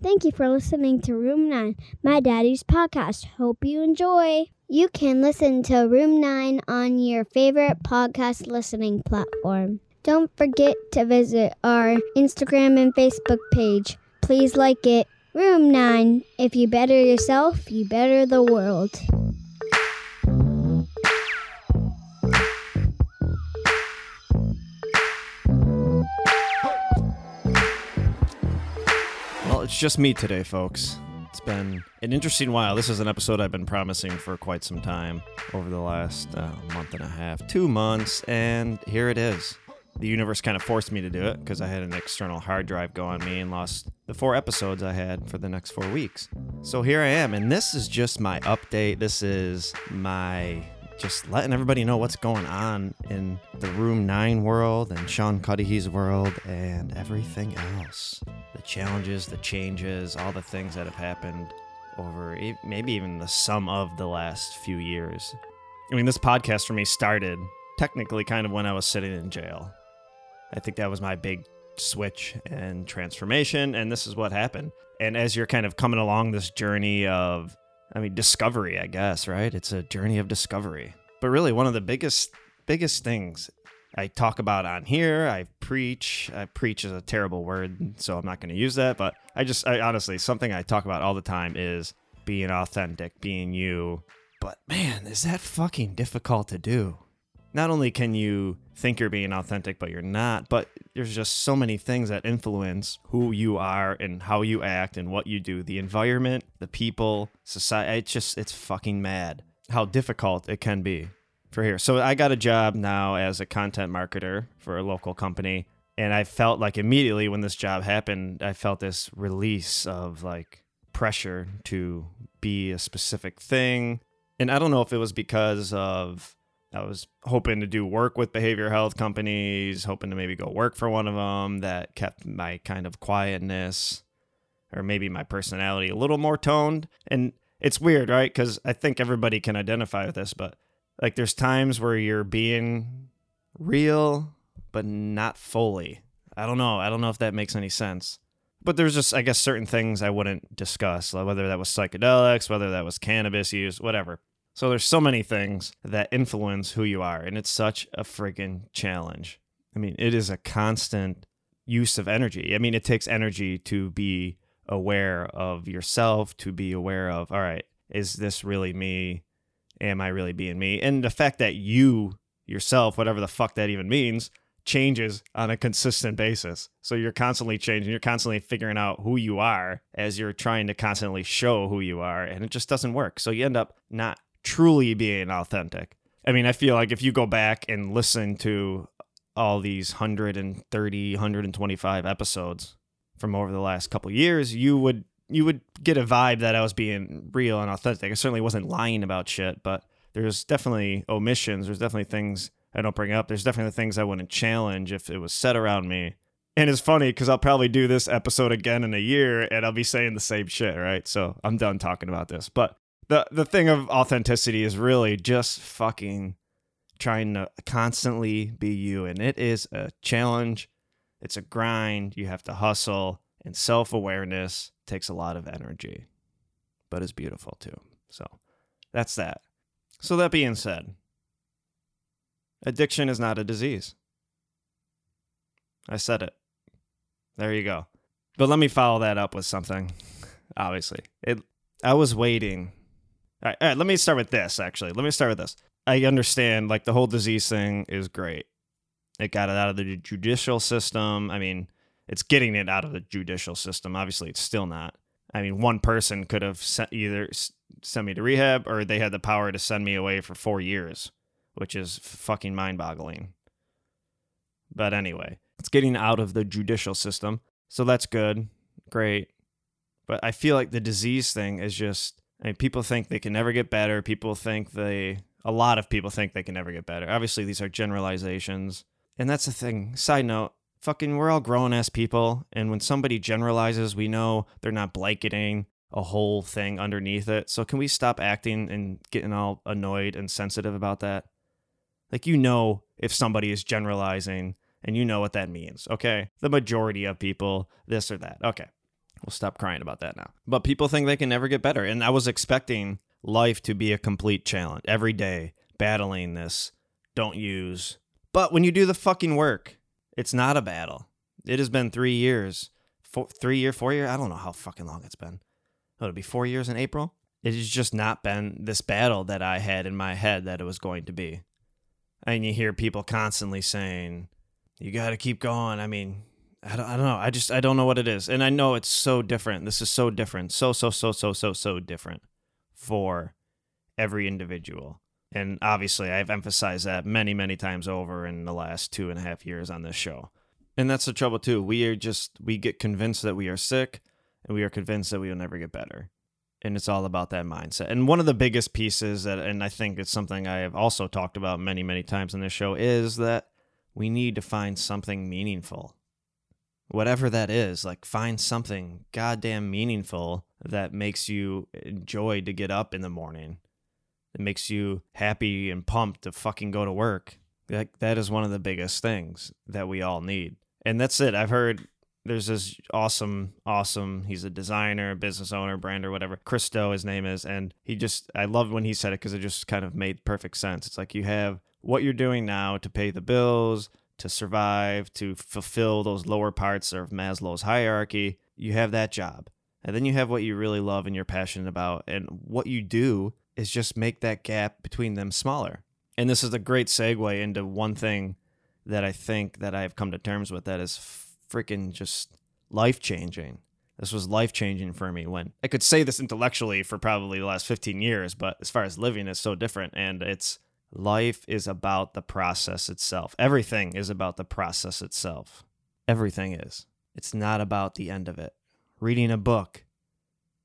Thank you for listening to Room 9, my daddy's podcast. Hope you enjoy. You can listen to Room 9 on your favorite podcast listening platform. Don't forget to visit our Instagram and Facebook page. Please like it. Room 9. If you better yourself, you better the world. Well, it's just me today, folks. It's been an interesting while. This is an episode I've been promising for quite some time over the last uh, month and a half, two months, and here it is. The universe kind of forced me to do it because I had an external hard drive go on me and lost the four episodes I had for the next four weeks. So here I am, and this is just my update. This is my just letting everybody know what's going on in the Room 9 world and Sean Cudahy's world and everything else. The challenges, the changes, all the things that have happened over maybe even the sum of the last few years. I mean, this podcast for me started technically kind of when I was sitting in jail. I think that was my big switch and transformation, and this is what happened. And as you're kind of coming along this journey of I mean, discovery, I guess, right? It's a journey of discovery. But really, one of the biggest, biggest things I talk about on here, I preach. I preach is a terrible word, so I'm not going to use that. But I just, I honestly, something I talk about all the time is being authentic, being you. But man, is that fucking difficult to do? Not only can you think you're being authentic, but you're not, but there's just so many things that influence who you are and how you act and what you do. The environment, the people, society. It's just, it's fucking mad how difficult it can be for here. So I got a job now as a content marketer for a local company. And I felt like immediately when this job happened, I felt this release of like pressure to be a specific thing. And I don't know if it was because of I was hoping to do work with behavior health companies, hoping to maybe go work for one of them that kept my kind of quietness or maybe my personality a little more toned. And it's weird, right? Because I think everybody can identify with this, but like there's times where you're being real, but not fully. I don't know. I don't know if that makes any sense. But there's just, I guess, certain things I wouldn't discuss, like whether that was psychedelics, whether that was cannabis use, whatever. So there's so many things that influence who you are, and it's such a friggin' challenge. I mean, it is a constant use of energy. I mean, it takes energy to be aware of yourself, to be aware of, all right, is this really me? Am I really being me? And the fact that you yourself, whatever the fuck that even means, changes on a consistent basis. So you're constantly changing, you're constantly figuring out who you are as you're trying to constantly show who you are, and it just doesn't work. So you end up not truly being authentic. I mean, I feel like if you go back and listen to all these 130, 125 episodes from over the last couple years, you would you would get a vibe that I was being real and authentic. I certainly wasn't lying about shit, but there's definitely omissions. There's definitely things I don't bring up. There's definitely things I wouldn't challenge if it was said around me. And it's funny because I'll probably do this episode again in a year and I'll be saying the same shit, right? So I'm done talking about this. But the the thing of authenticity is really just fucking trying to constantly be you and it is a challenge. It's a grind. You have to hustle and self-awareness takes a lot of energy but it's beautiful too. So that's that. So that being said addiction is not a disease. I said it. There you go. But let me follow that up with something obviously. It i was waiting all right, all right, let me start with this actually. Let me start with this. I understand like the whole disease thing is great. It got it out of the judicial system. I mean, it's getting it out of the judicial system. Obviously, it's still not. I mean, one person could have sent either sent me to rehab or they had the power to send me away for 4 years, which is fucking mind-boggling. But anyway, it's getting out of the judicial system. So that's good. Great. But I feel like the disease thing is just I mean, people think they can never get better. People think they, a lot of people think they can never get better. Obviously, these are generalizations. And that's the thing. Side note, fucking, we're all grown ass people. And when somebody generalizes, we know they're not blanketing a whole thing underneath it. So can we stop acting and getting all annoyed and sensitive about that? Like, you know, if somebody is generalizing and you know what that means, okay? The majority of people, this or that. Okay. We'll stop crying about that now. But people think they can never get better. And I was expecting life to be a complete challenge every day, battling this, don't use. But when you do the fucking work, it's not a battle. It has been three years, four, three year, four year. I don't know how fucking long it's been. It'll be four years in April. It has just not been this battle that I had in my head that it was going to be. And you hear people constantly saying, "You got to keep going." I mean, I don't, I don't know. I just I don't know what it is, and I know it's so different. This is so different, so so so so so so different for every individual. And obviously, I've emphasized that many many times over in the last two and a half years on this show. And that's the trouble too. We are just we get convinced that we are sick, and we are convinced that we will never get better. And it's all about that mindset. And one of the biggest pieces that, and I think it's something I have also talked about many many times on this show, is that we need to find something meaningful whatever that is, like find something goddamn meaningful that makes you enjoy to get up in the morning. That makes you happy and pumped to fucking go to work. Like that is one of the biggest things that we all need. And that's it. I've heard there's this awesome, awesome. He's a designer, business owner, brander, whatever. Chris Do, his name is, and he just. I love when he said it because it just kind of made perfect sense. It's like you have what you're doing now to pay the bills, to survive, to fulfill those lower parts of Maslow's hierarchy, you have that job. And then you have what you really love and you're passionate about. And what you do is just make that gap between them smaller. And this is a great segue into one thing that I think that I've come to terms with that is freaking just life changing. This was life changing for me when I could say this intellectually for probably the last 15 years, but as far as living, it's so different. And it's Life is about the process itself. Everything is about the process itself. Everything is. It's not about the end of it. Reading a book,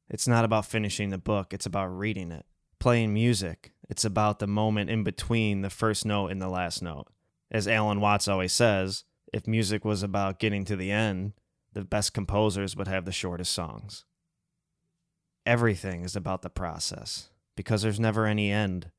it's not about finishing the book, it's about reading it. Playing music, it's about the moment in between the first note and the last note. As Alan Watts always says, if music was about getting to the end, the best composers would have the shortest songs. Everything is about the process because there's never any end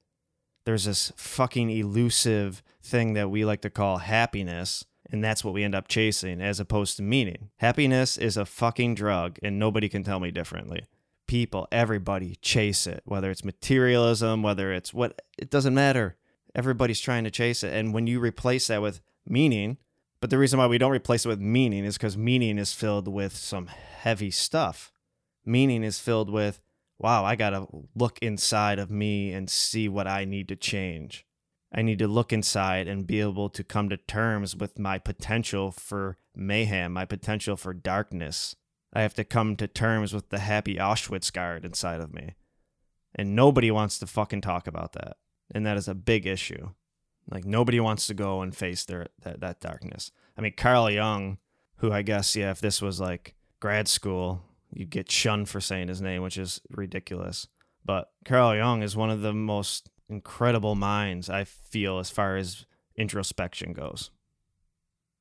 there's this fucking elusive thing that we like to call happiness. And that's what we end up chasing as opposed to meaning. Happiness is a fucking drug, and nobody can tell me differently. People, everybody chase it, whether it's materialism, whether it's what, it doesn't matter. Everybody's trying to chase it. And when you replace that with meaning, but the reason why we don't replace it with meaning is because meaning is filled with some heavy stuff. Meaning is filled with wow, I got to look inside of me and see what I need to change. I need to look inside and be able to come to terms with my potential for mayhem, my potential for darkness. I have to come to terms with the happy Auschwitz guard inside of me. And nobody wants to fucking talk about that. And that is a big issue. Like nobody wants to go and face their that, that darkness. I mean Carl Jung, who I guess, yeah, if this was like grad school, you get shunned for saying his name, which is ridiculous. But Carl Jung is one of the most incredible minds I feel as far as introspection goes.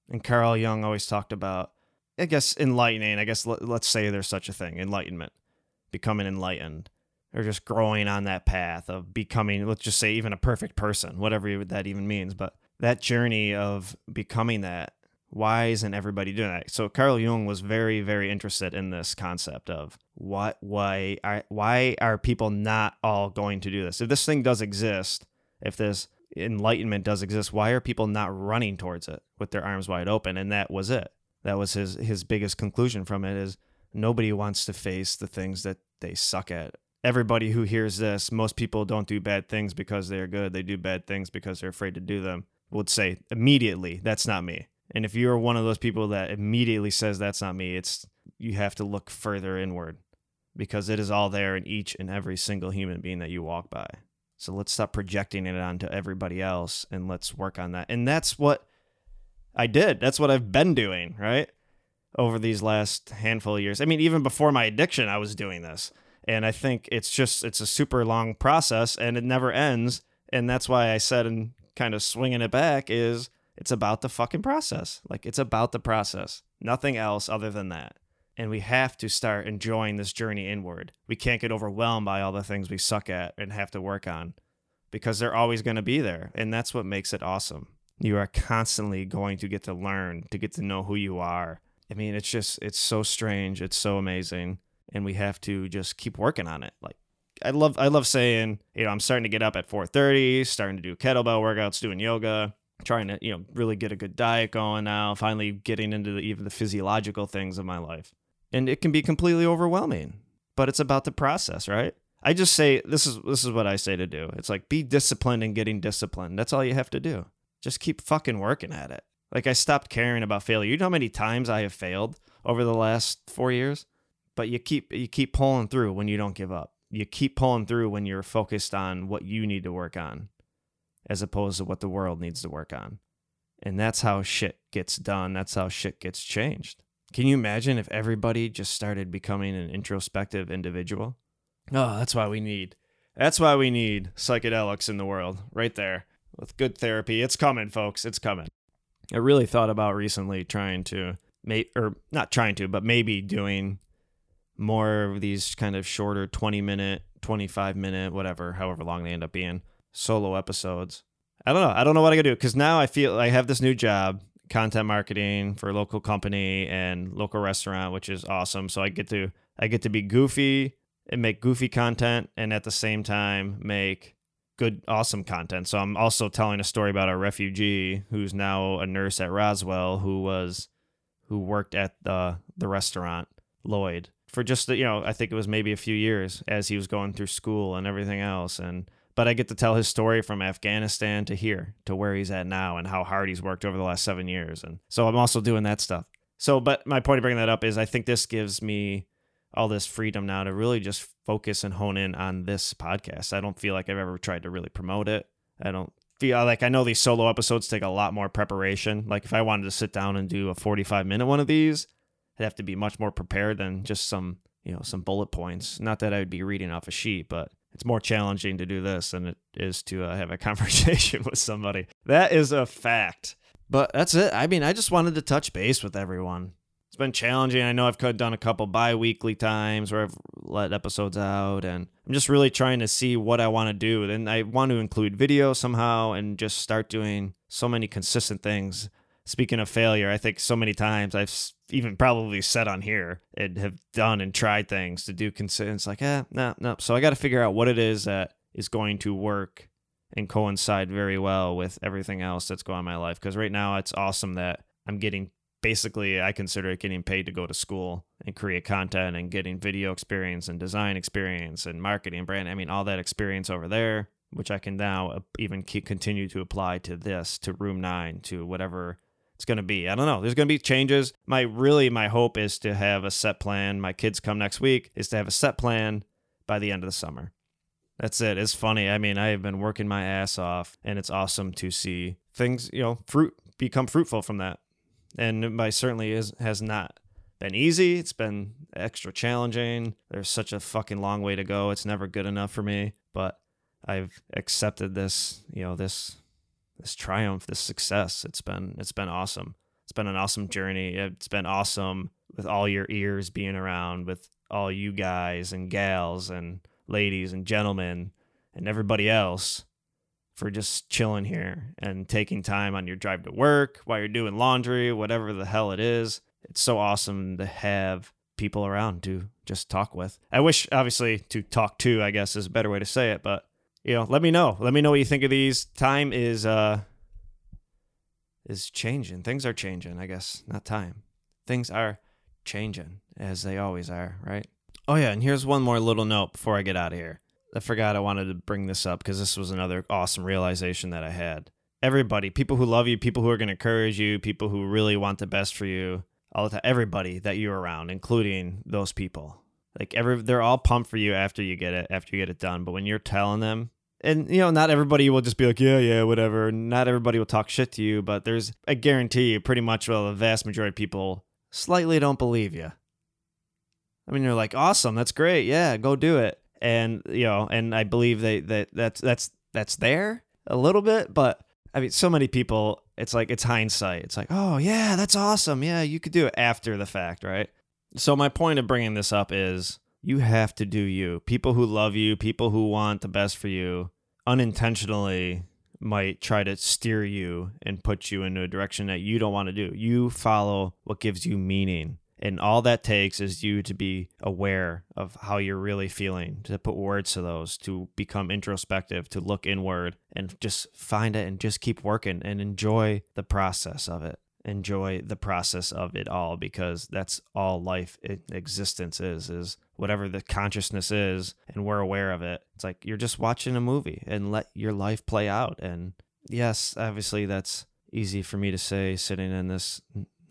And Carl Jung always talked about, I guess, enlightening. I guess let, us say there's such a thing, enlightenment, becoming enlightened, or just growing on that path of becoming, let's just say, even a perfect person, whatever that even means. But that journey of becoming that why isn't everybody doing that? So Carl Jung was very, very interested in this concept of what, why, are, why are people not all going to do this? If this thing does exist, if this enlightenment does exist, why are people not running towards it with their arms wide open? And that was it. That was his his biggest conclusion from it is nobody wants to face the things that they suck at. Everybody who hears this, most people don't do bad things because they're good. They do bad things because they're afraid to do them. Would say immediately, that's not me and if you're one of those people that immediately says that's not me, it's you have to look further inward because it is all there in each and every single human being that you walk by. So let's stop projecting it onto everybody else and let's work on that. And that's what I did. That's what I've been doing, right? Over these last handful of years. I mean, even before my addiction, I was doing this. And I think it's just, it's a super long process and it never ends. And that's why I said, and kind of swinging it back, is it's about the fucking process. Like it's about the process. Nothing else other than that. And we have to start enjoying this journey inward. We can't get overwhelmed by all the things we suck at and have to work on because they're always going to be there. And that's what makes it awesome. You are constantly going to get to learn, to get to know who you are, I mean, it's just it's so strange. It's so amazing, and we have to just keep working on it. Like I love I love saying, you know, I'm starting to get up at 4:30, starting to do kettlebell workouts, doing yoga, trying to, you know, really get a good diet going now, finally getting into the, even the physiological things of my life. And it can be completely overwhelming, but it's about the process, right? I just say this is this is what I say to do. It's like be disciplined and getting disciplined. That's all you have to do. Just keep fucking working at it. Like I stopped caring about failure. You know how many times I have failed over the last 4 years? But you keep you keep pulling through when you don't give up. You keep pulling through when you're focused on what you need to work on as opposed to what the world needs to work on. And that's how shit gets done. That's how shit gets changed. Can you imagine if everybody just started becoming an introspective individual? Oh, that's why we need. That's why we need psychedelics in the world, right there. With good therapy. It's coming, folks. It's coming. I really thought about recently trying to make or not trying to, but maybe doing more of these kind of shorter 20 minute, 25 minute, whatever, however long they end up being solo episodes. I don't know. I don't know what I gotta do because now I feel I have this new job, content marketing for a local company and local restaurant, which is awesome. So I get to I get to be goofy and make goofy content and at the same time make good awesome content. So I'm also telling a story about a refugee who's now a nurse at Roswell who was who worked at the the restaurant Lloyd for just you know I think it was maybe a few years as he was going through school and everything else and but I get to tell his story from Afghanistan to here to where he's at now and how hard he's worked over the last 7 years and so I'm also doing that stuff. So but my point of bringing that up is I think this gives me all this freedom now to really just focus and hone in on this podcast. I don't feel like I've ever tried to really promote it. I don't feel like I know these solo episodes take a lot more preparation. Like if I wanted to sit down and do a 45 minute one of these, I'd have to be much more prepared than just some, you know, some bullet points. Not that I would be reading off a sheet, but it's more challenging to do this than it is to uh, have a conversation with somebody. That is a fact. But that's it. I mean, I just wanted to touch base with everyone. It's been challenging. I know I've done a couple bi weekly times where I've let episodes out, and I'm just really trying to see what I want to do. And I want to include video somehow and just start doing so many consistent things speaking of failure, I think so many times I've even probably said on here and have done and tried things to do consistent. It's like, eh, no, no. So I got to figure out what it is that is going to work and coincide very well with everything else that's going on in my life. Because right now it's awesome that I'm getting basically, I consider it getting paid to go to school and create content and getting video experience and design experience and marketing and brand. I mean, all that experience over there, which I can now uh, even keep, continue to apply to this, to Room 9, to whatever it's going to be. I don't know. There's going to be changes. My really my hope is to have a set plan. My kids come next week is to have a set plan by the end of the summer. That's it. It's funny. I mean, I have been working my ass off and it's awesome to see things, you know, fruit become fruitful from that. And my certainly is has not been easy. It's been extra challenging. There's such a fucking long way to go. It's never good enough for me, but I've accepted this, you know, this this triumph, this success. It's been it's been awesome. It's been an awesome journey. It's been awesome with all your ears being around, with all you guys and gals and ladies and gentlemen and everybody else for just chilling here and taking time on your drive to work while you're doing laundry, whatever the hell it is. It's so awesome to have people around to just talk with. I wish, obviously, to talk to, I guess is a better way to say it, but you know, let me know. Let me know what you think of these. Time is uh is changing. Things are changing, I guess. Not time. Things are changing as they always are, right? Oh yeah, and here's one more little note before I get out of here. I forgot I wanted to bring this up because this was another awesome realization that I had. Everybody, people who love you, people who are going to encourage you, people who really want the best for you, all the time, everybody that you're around, including those people. Like every they're all pumped for you after you get it, after you get it done. But when you're telling them and you know not everybody will just be like yeah yeah whatever. Not everybody will talk shit to you but there's i guarantee you pretty much well the vast majority of people slightly don't believe you i mean you're like awesome that's great yeah go do it. And you know and i believe they that that's that's that's there a little bit but i mean so many people it's like it's hindsight. It's like oh yeah that's awesome yeah you could do it after the fact right so my point of bringing this up is you have to do you. People who love you, people who want the best for you, unintentionally might try to steer you and put you into a direction that you don't want to do. You follow what gives you meaning. And all that takes is you to be aware of how you're really feeling, to put words to those, to become introspective, to look inward and just find it and just keep working and enjoy the process of it. Enjoy the process of it all because that's all life existence is is whatever the consciousness is and we're aware of it. It's like you're just watching a movie and let your life play out and yes, obviously that's easy for me to say sitting in this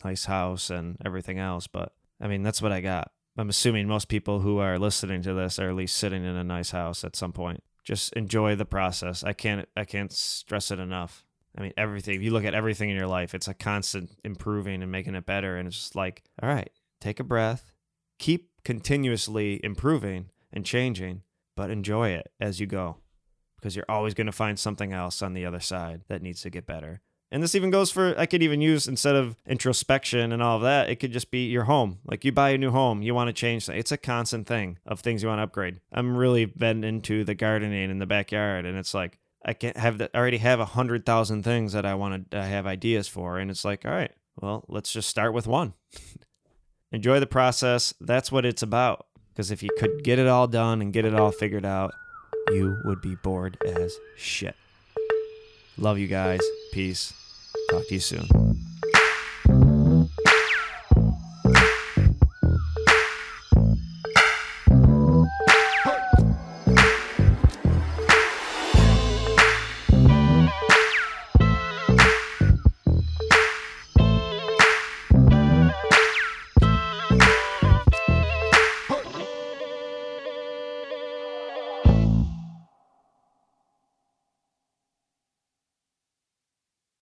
nice house and everything else. But I mean, that's what I got. I'm assuming most people who are listening to this are at least sitting in a nice house at some point. Just enjoy the process. I can't I can't stress it enough. I mean, everything. If you look at everything in your life, it's a constant improving and making it better. And it's just like, all right, take a breath, keep continuously improving and changing, but enjoy it as you go because you're always going to find something else on the other side that needs to get better. And this even goes for, I could even use instead of introspection and all of that, it could just be your home. Like you buy a new home, you want to change It's a constant thing of things you want to upgrade. I'm really been into the gardening in the backyard, and it's like, I can have that. I already have a hundred thousand things that I want to have ideas for, and it's like, all right, well, let's just start with one. Enjoy the process. That's what it's about. Because if you could get it all done and get it all figured out, you would be bored as shit. Love you guys. Peace. Talk to you soon.